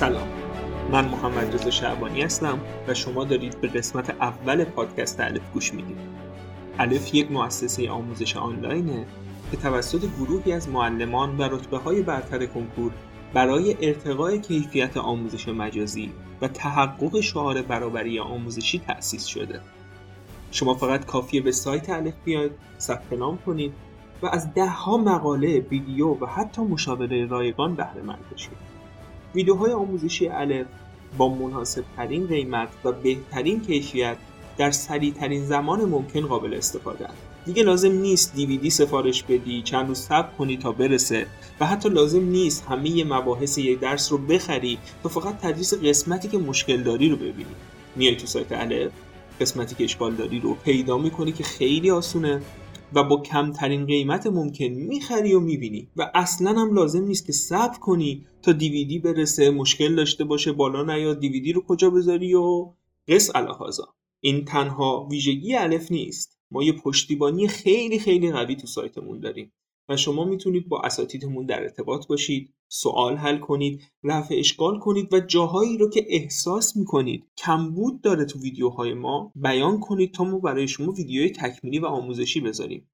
سلام. من محمد رضا شعبانی هستم و شما دارید به قسمت اول پادکست الف گوش می‌دید. الف یک مؤسسه آموزش آنلاینه که توسط گروهی از معلمان و رتبه های برتر کنکور برای ارتقای کیفیت آموزش مجازی و تحقق شعار برابری آموزشی تأسیس شده. شما فقط کافیه به سایت الف بیاید ثبت نام کنید و از دهها مقاله ویدیو و حتی مشاوره رایگان بهره مند بشید. ویدیوهای آموزشی الف با مناسب ترین قیمت و بهترین کیفیت در سریع ترین زمان ممکن قابل استفاده است. دیگه لازم نیست دیویدی سفارش بدی چند روز صبر کنی تا برسه و حتی لازم نیست همه مباحث یک درس رو بخری تا فقط تدریس قسمتی که مشکل داری رو ببینی میای تو سایت الف قسمتی که اشکال داری رو پیدا می‌کنی که خیلی آسونه و با کمترین قیمت ممکن می‌خری و می‌بینی. و اصلا هم لازم نیست که صبر کنی تا دیویدی برسه مشکل داشته باشه بالا نیاد دیویدی رو کجا بذاری و قص الهازا این تنها ویژگی الف نیست. ما یه پشتیبانی خیلی خیلی قوی تو سایتمون داریم. و شما می‌تونید با اساتیدمون در ارتباط باشید سوال حل کنید رفع اشکال کنید و جاهایی رو که احساس می‌کنید کمبود داره تو ویدیوهای ما بیان کنید تا ما برای شما ویدیوهای تکمیلی و آموزشی بذاریم.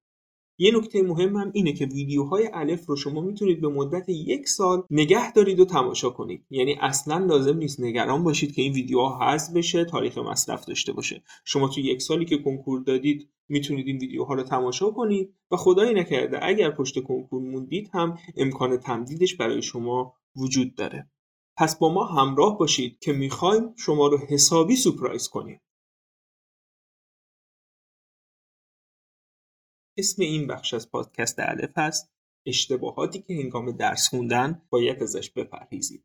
یه نکته مهم هم اینه که ویدیوهای الف رو شما می‌تونید به مدت یک سال نگه دارید و تماشا کنید. یعنی اصلا لازم نیست نگران باشید که این ویدیوها حذف بشه تاریخ مصرف داشته باشه. شما تو یک سالی که کنکور دادید می‌تونید این ویدیوها رو تماشا کنید و خدایی نکرده اگر پشت کنکور موندید هم امکان تمدیدش برای شما وجود داره. پس با ما همراه باشید که می‌خوایم شما رو حسابی سپرایز کنیم. اسم این بخش از پادکست الف هست. اشتباهاتی که هنگام درس خوندن باید ازش بپرهیزید.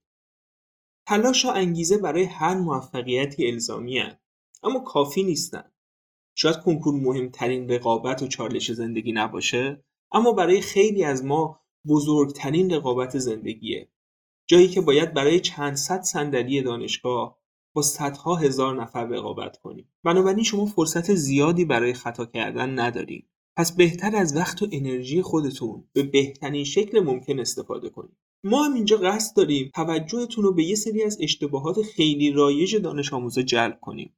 تلاش و انگیزه برای هر موفقیتی الزامی هن. اما کافی نیستن. شاید کنکور مهمترین رقابت و چالش زندگی نباشه اما برای خیلی از ما بزرگترین رقابت زندگیه. جایی که باید برای چند صد صندلی دانشگاه با صدها هزار نفر رقابت کنیم. بنابراین شما فرصت زیادی برای خطا کردن ندارید. پس بهتر از وقت و انرژی خودتون به بهترین شکل ممکن استفاده کنید. ما هم اینجا قصد داریم توجهتون رو به یه سری از اشتباهات خیلی رایج دانش آموزا جلب کنیم.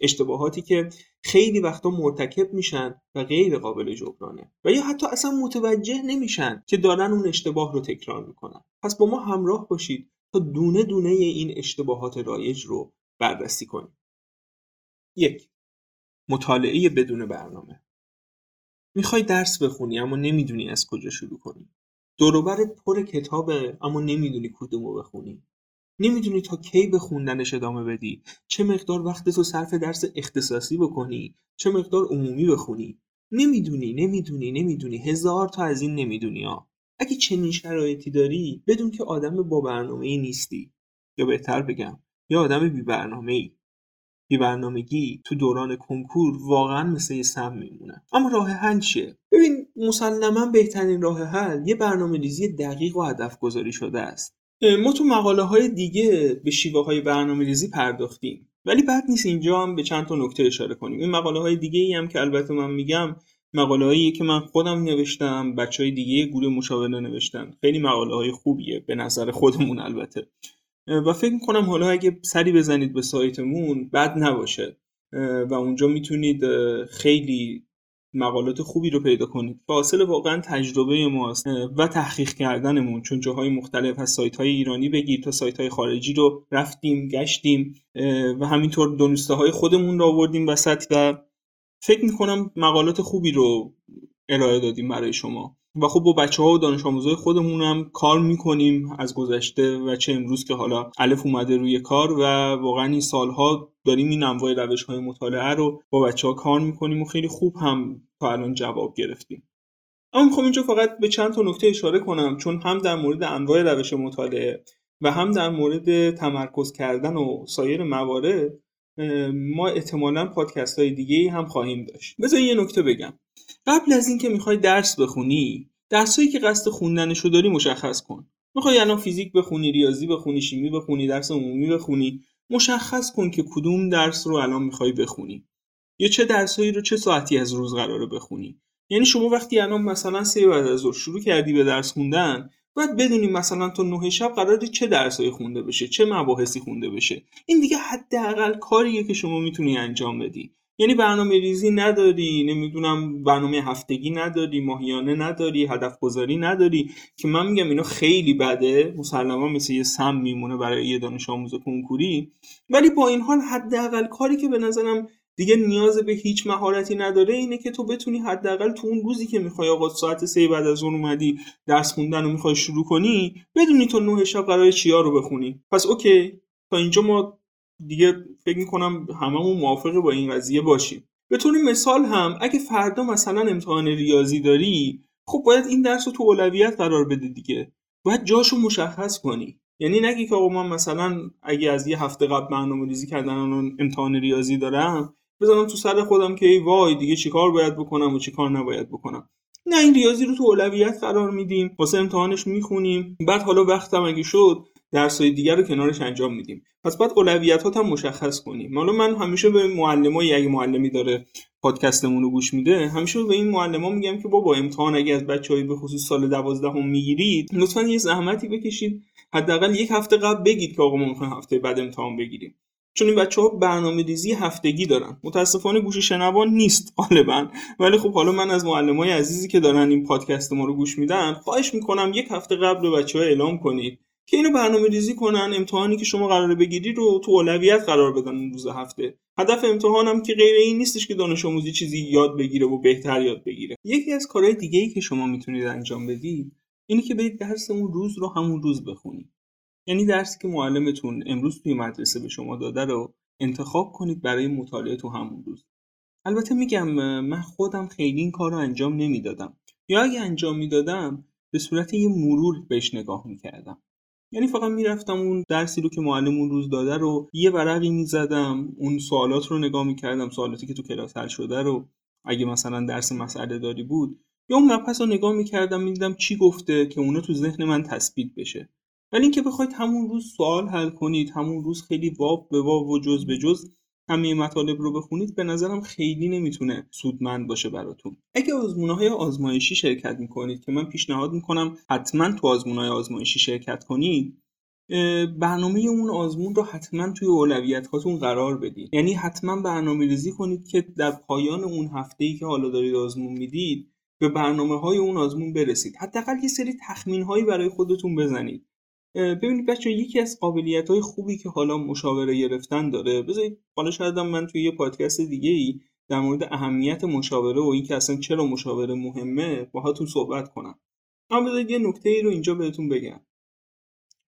اشتباهاتی که خیلی وقتا مرتکب میشن و غیر قابل جبرانه و یا حتی اصلا متوجه نمیشن که دارن اون اشتباه رو تکرار می‌کنن. پس با ما همراه باشید تا دونه دونه این اشتباهات رایج رو بررسی کنیم. یک مطالعه بدون برنامه. می‌خوای درس بخونی اما نمی‌دونی از کجا شروع کنی. دوروبرت پر کتابه اما نمی‌دونی کدومو بخونی. نمی‌دونی تا کی به خوندنش ادامه بدی. چه مقدار وقت تو صرف درس اختصاصی بکنی. چه مقدار عمومی بخونی. نمی‌دونی نمی‌دونی نمی‌دونی. هزار تا از این نمی‌دونی ها. اگه چنین شرایطی داری بدون که آدم با برنامه نیستی. یا بهتر بگم یا آدم بی برنامه ای برنامگی تو دوران کنکور واقعا مثل یه سم میمونه. اما راه حل چیه؟ ببین مسلما بهترین راه حل یه برنامه ریزی دقیق و هدف گذاری شده است. ما تو مقاله های دیگه به شیوه های برنامه ریزی پرداختیم. ولی بعد نیست اینجا هم به چند تا نکته اشاره کنیم. این مقاله های دیگه ای هم که البته من میگم مقاله هایی که من خودم نوشتم بچه های دیگه گروه مشاوره نوشتن. خیلی مقاله های خوبیه به نظر خودمون البته. و فکر می‌کنم حالا اگه سری بزنید به سایتمون بد نباشه و اونجا می‌تونید خیلی مقالات خوبی رو پیدا کنید. فاصل واقعا تجربه ماست و تحقیق کردنمون. چون جاهای مختلف از سایت های ایرانی بگیر تا سایت های خارجی رو رفتیم گشتیم و همینطور دونسته های خودمون رو آوردیم وسط و فکر می‌کنم مقالات خوبی رو ارائه دادیم برای شما. و خب با بچه ها و دانش آموزای خودمون هم کار می‌کنیم از گذشته و چه امروز که حالا الف اومده روی کار و واقعا این سالها داریم این انواع روش های مطالعه رو با بچه ها کار می‌کنیم و خیلی خوب هم تا الان جواب گرفتیم. اما می‌خوام اینجا فقط به چند تا نکته اشاره کنم چون هم در مورد انواع روش مطالعه و هم در مورد تمرکز کردن و سایر موارد ما احتمالا پادکست های دیگه هم خواهیم داشت. بذار یه نکته بگم. قبل از اینکه می‌خوای درس بخونی درسایی که قصد خوندنشو داری مشخص کن. می‌خوای الان فیزیک بخونی ریاضی بخونی شیمی بخونی درس عمومی بخونی مشخص کن که کدوم درس رو الان می‌خوای بخونی. یا چه درسایی رو چه ساعتی از روز قراره بخونی. یعنی شما وقتی الان مثلا سه بعد از ظهر شروع کردی به درس خوندن باید بدونیم مثلا تو نه شب قراره چه درسایی خونده بشه چه مباحثی خونده بشه. این دیگه حداقل کاریه که شما می‌تونی انجام بدی. یعنی برنامه ریزی نداری نمی‌دونم برنامه هفتگی نداری ماهیانه نداری هدف گذاری نداری. که من میگم اینا خیلی بده مسلما مثل یه سم میمونه برای یه دانش آموز کنکوری. ولی با این حال حداقل کاری که به نظرم دیگه نیاز به هیچ مهارتی نداره اینه که تو بتونی حداقل تو اون روزی که می‌خوای آقا ساعت سه بعد از اون اومدی درس خوندن رو می‌خوای شروع کنی بدونی تو نه شب قرار چیا رو بخونی. پس اوکی تا اینجا ما دیگه فکر می‌کنم هممون موافق با این قضیه باشیم. به طور مثال هم اگه فردا مثلا امتحان ریاضی داری خب باید این درس رو تو اولویت قرار بده دیگه. باید جاشو مشخص کنی. یعنی نگی که آقا من مثلا اگه از یه هفته قبل برنامه ریزی کردن امتحان ریاضی دارم بزنم تو سر خودم که ای وای دیگه چیکار باید بکنم و چیکار نباید بکنم. نه این ریاضی رو تو اولویت قرار میدیم واسه امتحانش می‌خونیم بعد حالا وقتم اگه شد درسای دیگر رو کنارش انجام میدیم. پس باید اولویتات هم مشخص کنیم. حالا من همیشه به معلمایی اگه معلمی داره پادکستمون رو گوش میده همیشه به این معلما میگم که بابا امتحان اگه از بچه‌ای به خصوص سال دوازدهم می‌گیرید لطفا یه زحمتی بکشید حداقل یک هفته قبل بگید که آقا ما می‌خوایم هفته بعد امتحان بگیریم. چون این بچه ها برنامه ریزی هفتگی دارن. متاسفانه گوش شنوان نیست غالبا. ولی خب حالا من از معلم های عزیزی که دارن این پادکست ما رو گوش میدن خواهش می‌کنم یک هفته قبل به بچه ها اعلام کنید که اینو برنامه ریزی کنن امتحانی که شما قراره بگیری رو تو اولویت قرار بدن این روز هفته. هدف امتحانم که غیر این نیستش که دانش آموزی چیزی یاد بگیره و بهتر یاد بگیره. یکی از کارهای دیگه ای که شما می‌تونید انجام بدید اینی که برید درس اون روز رو همون روز بخونید. یعنی درسی که معلمتون امروز توی مدرسه به شما داده رو انتخاب کنید برای مطالعه تو همون روز. البته میگم من خودم خیلی این کار رو انجام نمی‌دادم. یا اگه انجام می‌دادم به صورت یه مرور بهش نگاه می‌کردم. یعنی فقط می‌رفتم اون درسی رو که معلم اون روز داده رو یه ورقی می‌زدم اون سوالات رو نگاه می‌کردم سوالاتی که تو کلاس حل شده رو اگه مثلا درس مسئله داری بود. یا اون مبحث رو نگاه می‌کردم می‌دیدم چی گفته که اونا تو ذهن من تثبیت بشه. ولی اینکه بخواید همون روز سوال حل کنید همون روز خیلی واب به واب و جز به جز همه مطالب رو بخونید به نظرم خیلی نمی‌تونه سودمند باشه براتون. اگه آزمونه های آزمایشی شرکت می‌کنید که من پیشنهاد می‌کنم حتما تو آزمون های آزمایشی شرکت کنید برنامه اون آزمون رو حتما توی اولویت هاتون قرار بدید. یعنی حتما برنامه ریزی کنید که در پایان اون هفته ای که حالا دارید آزمون می‌دید به برنامه های اون آزمون برسید. حداقل یه سری تخمین هایی برای خودتون بزنید. ببینید بچه یکی از قابلیت های خوبی که حالا مشاوره گرفتن داره بذارید حالا شاید من توی یه پادکست دیگه ای در مورد اهمیت مشاوره و اینکه اصلا چرا مشاوره مهمه باهاتون صحبت کنم. اما بذارید یه نکته ای رو اینجا بهتون بگم.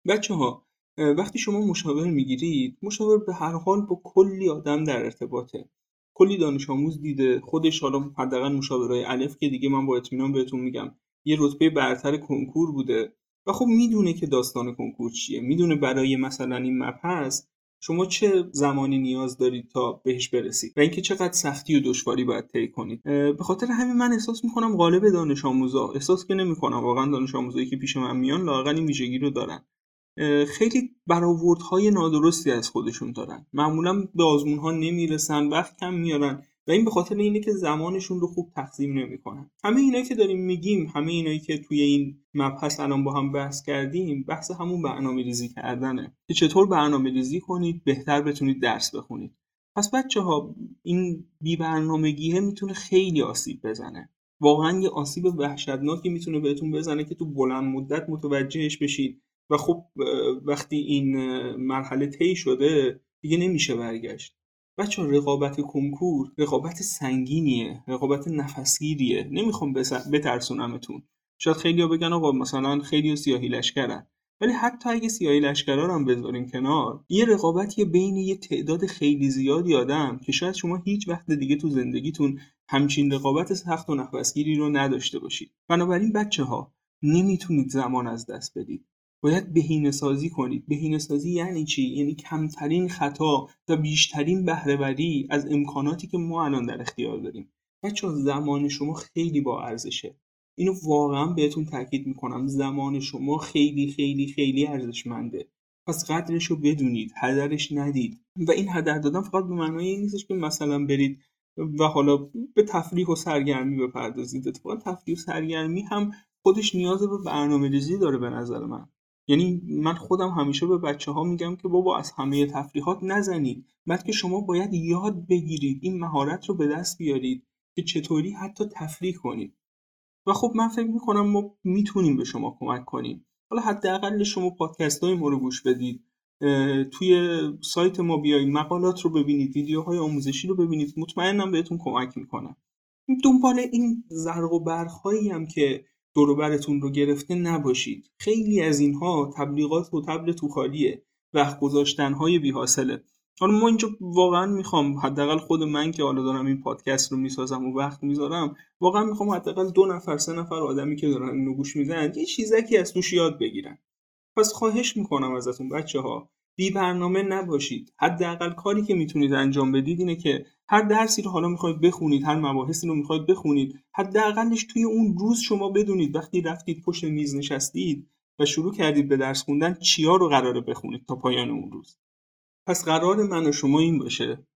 بچه ها وقتی شما مشاور می‌گیرید مشاور به هر حال با کلی آدم در ارتباطه. کلی دانش آموز دیده خودش حالا حداقل مشاورای الف که دیگه من با اطمینان بهتون میگم یه رتبه برتر کنکور بوده. و خب می‌دونه که داستان کنکور چیه. می‌دونه برای مثلا این مبحث شما چه زمانی نیاز دارید تا بهش برسید و اینکه چقدر سختی و دشواری باید طی کنید. به خاطر همین من احساس می‌کنم غالب دانش آموزا احساس که نمی‌کنم واقعا دانش آموزایی که پیش من میان لاقل این ویژگی رو دارن. خیلی برآوردهای نادرستی از خودشون دارن. معمولا به آزمون ها نمی‌رسن وقت کم میارن و این به خاطر اینه که زمانشون رو خوب تقسیم نمی‌کنن. همه اینایی که داریم میگیم همه اینایی که توی این مبحث الان با هم بحث کردیم بحث همون برنامه ریزی کردنه. که چطور برنامه ریزی کنید بهتر بتونید درس بخونید. پس بچه ها این بی برنامگیه می‌تونه خیلی آسیب بزنه. واقعا یه آسیب وحشتناکی می‌تونه بهتون بزنه که تو بلند مدت متوجهش بشید و خب وقتی این مرحله طی شده دیگه نمیشه برگشت. بچه رقابت کنکور رقابت سنگینیه رقابت نفسگیریه. نمی‌خوام بترسونمتون شاید خیلی ها بگن آقا مثلا خیلی سیاهی لشکرن. ولی حتی اگه سیاهی لشکرا هم بذاریم کنار یه رقابتی بین یه تعداد خیلی زیادی آدم که شاید شما هیچ وقت دیگه تو زندگیتون همچین رقابت سخت و نفسگیری رو نداشته باشید. بنابراین بچه ها نمی‌تونید زمان از دست بدید. باید بهینه سازی کنید. بهینه سازی یعنی چی؟ یعنی کمترین خطا و بیشترین بهرهوری از امکاناتی که ما الان در اختیار داریم. بچه زمان شما خیلی با ارزشه اینو واقعا بهتون تاکید می‌کنم. زمان شما خیلی خیلی خیلی ارزشمنده. پس قدرش رو بدونید هدرش ندید. و این هدر دادن فقط به معنای این نیستش که مثلا برید و حالا به تفریح و سرگرمی بپردازید. اتفاقا تفریح و سرگرمی هم خودش نیاز به برنامه ریزی داره به نظر من. یعنی من خودم همیشه به بچه ها میگم که بابا از همه تفریحات نزنید بلکه شما باید یاد بگیرید این مهارت رو به دست بیارید که چطوری حتی تفریح کنید. و خب من فکر می‌کنم ما می‌تونیم به شما کمک کنیم. حالا حداقل شما پادکست های ما رو گوش بدید. توی سایت ما بیایید مقالات رو ببینید ویدیوهای آموزشی رو ببینید. مطمئنم بهتون کمک می‌کنم دنبال این زرق و برخهایی هم که دوروبرتون رو گرفته نباشید. خیلی از اینها تبلیغات و تبل تو خالیه. وقت گذاشتن های بی حاصله حالا ما اینجا واقعا می‌خوام حداقل خود من که حالا دارم این پادکست رو می‌سازم و وقت می‌ذارم واقعا می‌خوام حداقل دو نفر سه نفر آدمی که دارن اینو گوش میدن یه چیزکی از توش یاد بگیرن. پس خواهش می‌کنم ازتون بچه ها بی برنامه نباشید. حداقل کاری که می‌تونید انجام بدید اینه که هر درسی رو حالا می‌خواید بخونید هر مباحثی رو می‌خواید بخونید حداقلش توی اون روز شما بدونید وقتی رفتید پشت میز نشستید و شروع کردید به درس خوندن چیا رو قراره بخونید تا پایان اون روز. پس قرار من و شما این باشه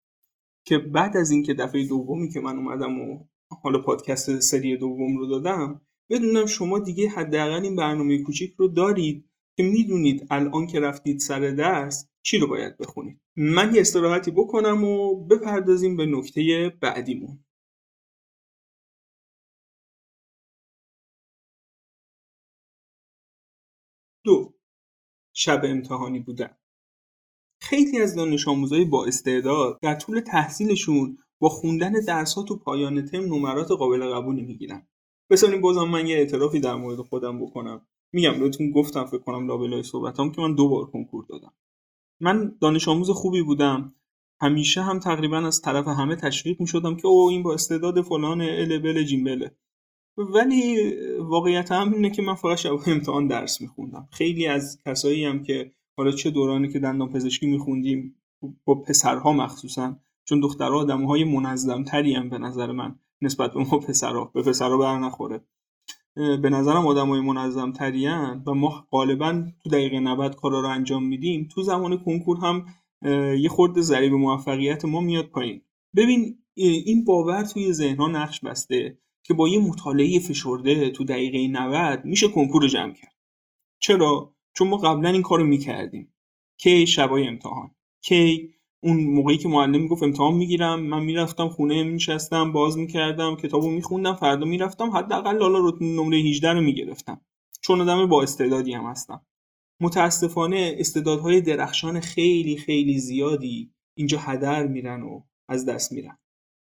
که بعد از اینکه دفعه دومی که من اومدم و حالا پادکست سری دوم رو دادم بدونم شما دیگه حداقل این برنامه کوچیک رو دارید که می‌دونید الان که رفتید سر درس چی رو باید بخونید. من یه استراحتی بکنم و بپردازیم به نکته بعدیمون. دو شب امتحانی بودن. خیلی از دانش آموزای با استعداد در طول تحصیلشون با خوندن درس تو پایان ترم نمرات قابل قبولی می‌گیرن. بسانیم بازم من یه اعترافی در مورد خودم بکنم. میگم بهتون گفتم فکر کنم لابلای صحبتام که من دو بار کنکور دادم. من دانش آموز خوبی بودم. همیشه هم تقریبا از طرف همه تشویق می شدم که او این با استعداد فلان ال بل جیمبله ولی واقعیت هم اینه که من فقط شب امتحان درس میخوندم. خیلی از کسایی هم که حالا چه دورانی که دندان پزشکی میخوندیم با پسرها مخصوصا چون دخترها آدم های منظم تری هم به نظر من نسبت به ما پسرها به پسرها بر نخوره. به نظرم آدم های منظم تریان و ما غالبا تو دقیقه 90 کارا رو انجام میدیم تو زمان کنکور هم یه خورده ضریب موفقیت ما میاد پایین. ببین این باور توی ذهنها نقش بسته که با یه مطالعه فشرده تو دقیقه 90 میشه کنکور رو جمع کرد. چرا؟ چون ما قبلا این کارو می‌کردیم. کی؟ شبای امتحان. کی؟ اون موقعی که معلم می‌گفت امتحان می‌گیرم من می‌رفتم خونه میشستم باز می‌کردم کتابو میخوندم فردا می‌رفتم حداقل لالا رو نمره 18 رو می‌گرفتم. چون آدم با استعدادی هم هستم. متاسفانه استعدادهای درخشان خیلی خیلی زیادی اینجا هدر میرن و از دست میرن.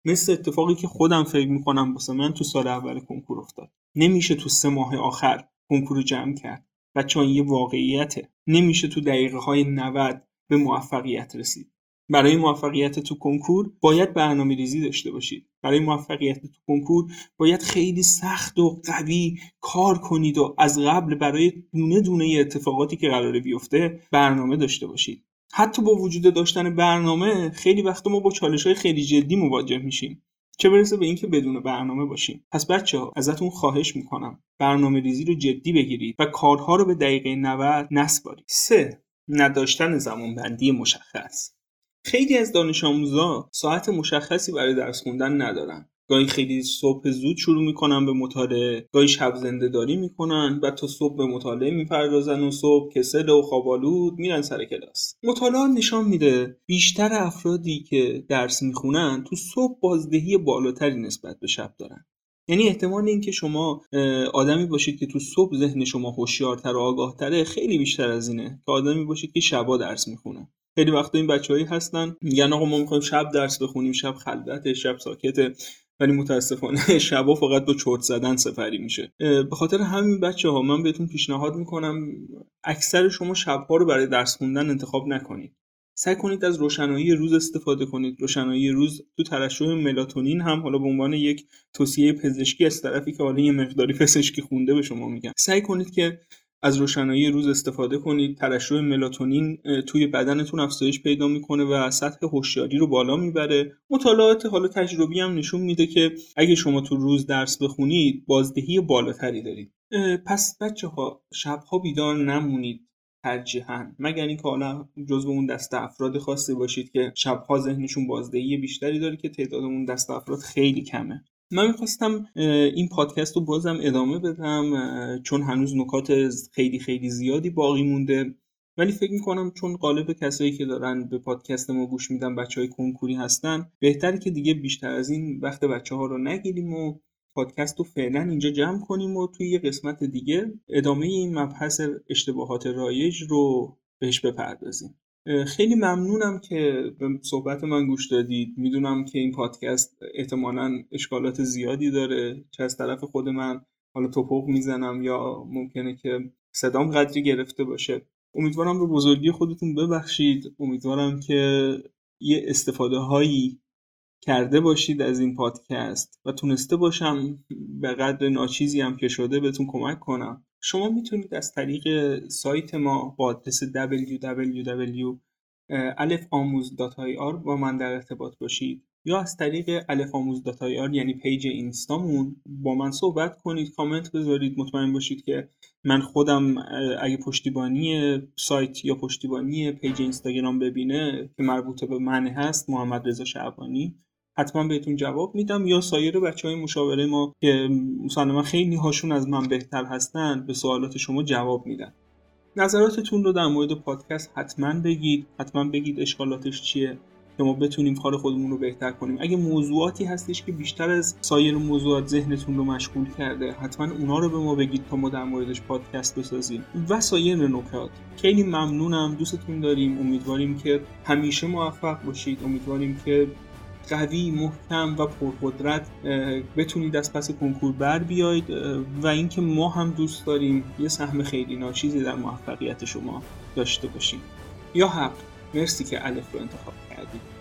مثل اتفاقی که خودم فکر می‌کنم واسه من تو سال اول کنکور افتاد. نمیشه تو سه ماه آخر کنکور جمع کرد. بچه یه واقعیته. نمیشه تو دقیقه های 90 به موفقیت رسید. برای موفقیت تو کنکور باید برنامه ریزی داشته باشید. برای موفقیت تو کنکور باید خیلی سخت و قوی کار کنید و از قبل برای دونه دونه اتفاقاتی که قراره بیفته برنامه داشته باشید. حتی با وجود داشتن برنامه خیلی وقت ما با چالش های خیلی جدی مواجه میشیم. چه برسه به اینکه بدون برنامه باشیم. پس بچه ها ازتون خواهش می‌کنم برنامه ریزی رو جدی بگیرید و کارها رو به دقیقه 90 نسپارید. سه نداشتن زمانبندی مشخص. خیلی از دانش آموزا ساعت مشخصی برای درس خوندن ندارن. گاهی خیلی صبح زود شروع می‌کنن به مطالعه گاهی شب زنده داری می‌کنن و تا صبح به مطالعه می‌پردازن و صبح کسل و خوابالود میرن سر کلاس. مطالعه نشان میده بیشتر افرادی که درس می‌خونن تو صبح بازدهی بالاتری نسبت به شب دارن. یعنی احتمال اینکه شما آدمی باشید که تو صبح ذهن شما هوشیارتر و آگاهتره خیلی بیشتر از اینه که آدمی باشید که شبا درس می‌خونه. خیلی وقتا این بچههایی هستن میگن آقا ما می‌خوایم شب درس بخونیم شب خلوت شب ساکته ولی متاسفانه شبا فقط با چرت زدن سفری میشه. به خاطر همین بچه ها من بهتون پیشنهاد می‌کنم اکثر شما شبها رو برای درس خوندن انتخاب نکنید. سعی کنید از روشنایی روز استفاده کنید. روشنایی روز تو ترشح ملاتونین هم حالا به عنوان یک توصیه پزشکی از طرفی که حالا یه مقداری پزشکی خونده به شما میگم سعی کنید که از روشنایی روز استفاده کنید. ترشح ملاتونین توی بدنتون افزایش پیدا می‌کنه و سطح هوشیاری رو بالا می‌بره. مطالعات حالا تجربی هم نشون میده که اگه شما تو روز درس بخونید بازدهی بالاتری دارید. پس بچه ها شبها بیدار نمونید ترجیحاً. مگر اینکه حالا جزو اون دست افراد خاصی باشید که شبها ذهنشون بازدهی بیشتری داره که تعداد اون دست افراد خیلی کمه. من می‌خواستم این پادکست رو بازم ادامه بدم چون هنوز نکات خیلی خیلی زیادی باقی مونده. ولی فکر می‌کنم چون قالب کسایی که دارن به پادکست ما گوش میدن بچه های کنکوری هستن بهتره که دیگه بیشتر از این وقت بچه ها رو نگیریم و پادکست رو فعلا اینجا جمع کنیم و توی یه قسمت دیگه ادامه این مبحث اشتباهات رایج رو بهش بپردازیم. خیلی ممنونم که به صحبت من گوش دادید. می‌دونم که این پادکست احتمالا اشکالات زیادی داره. چه از طرف خود من حالا توپق می‌زنم یا ممکنه که صدام قدری گرفته باشه. امیدوارم به بزرگی خودتون ببخشید. امیدوارم که یه استفاده هایی کرده باشید از این پادکست و تونسته باشم به قدر ناچیزی هم که شده بهتون کمک کنم. شما می‌تونید از طریق سایت ما با آدرس www.alefamuz.ir با من در ارتباط باشید. یا از طریق الفاموز.ir یعنی پیج اینستامون با من صحبت کنید کامنت بذارید. مطمئن باشید که من خودم اگه پشتیبانی سایت یا پشتیبانی پیج اینستاگرام ببینه که مربوط به من هست محمد رضا شعبانی. حتما بهتون جواب میدم. یا سایر بچه های مشاوره ما که مسلما خیلی هاشون از من بهتر هستن به سوالات شما جواب میدن. نظراتتون رو در مورد پادکست حتما بگید. حتما بگید اشکالاتش چیه. که ما بتونیم کار خودمون رو بهتر کنیم. اگه موضوعاتی هستش که بیشتر از سایر موضوعات ذهنتون رو مشغول کرده حتما اونا رو به ما بگید تا ما در موردش پادکست بسازیم. و سایر نکات. خیلی ممنونم. دوستتون داریم. امیدواریم که همیشه موفق باشید. امیدواریم که قوی محکم و پرقدرت بتونید از پس کنکور بر بیاید و اینکه ما هم دوست داریم یه سهم خیلی ناچیزی در موفقیت شما داشته باشیم. یا حق مرسی که الف رو انتخاب کردید.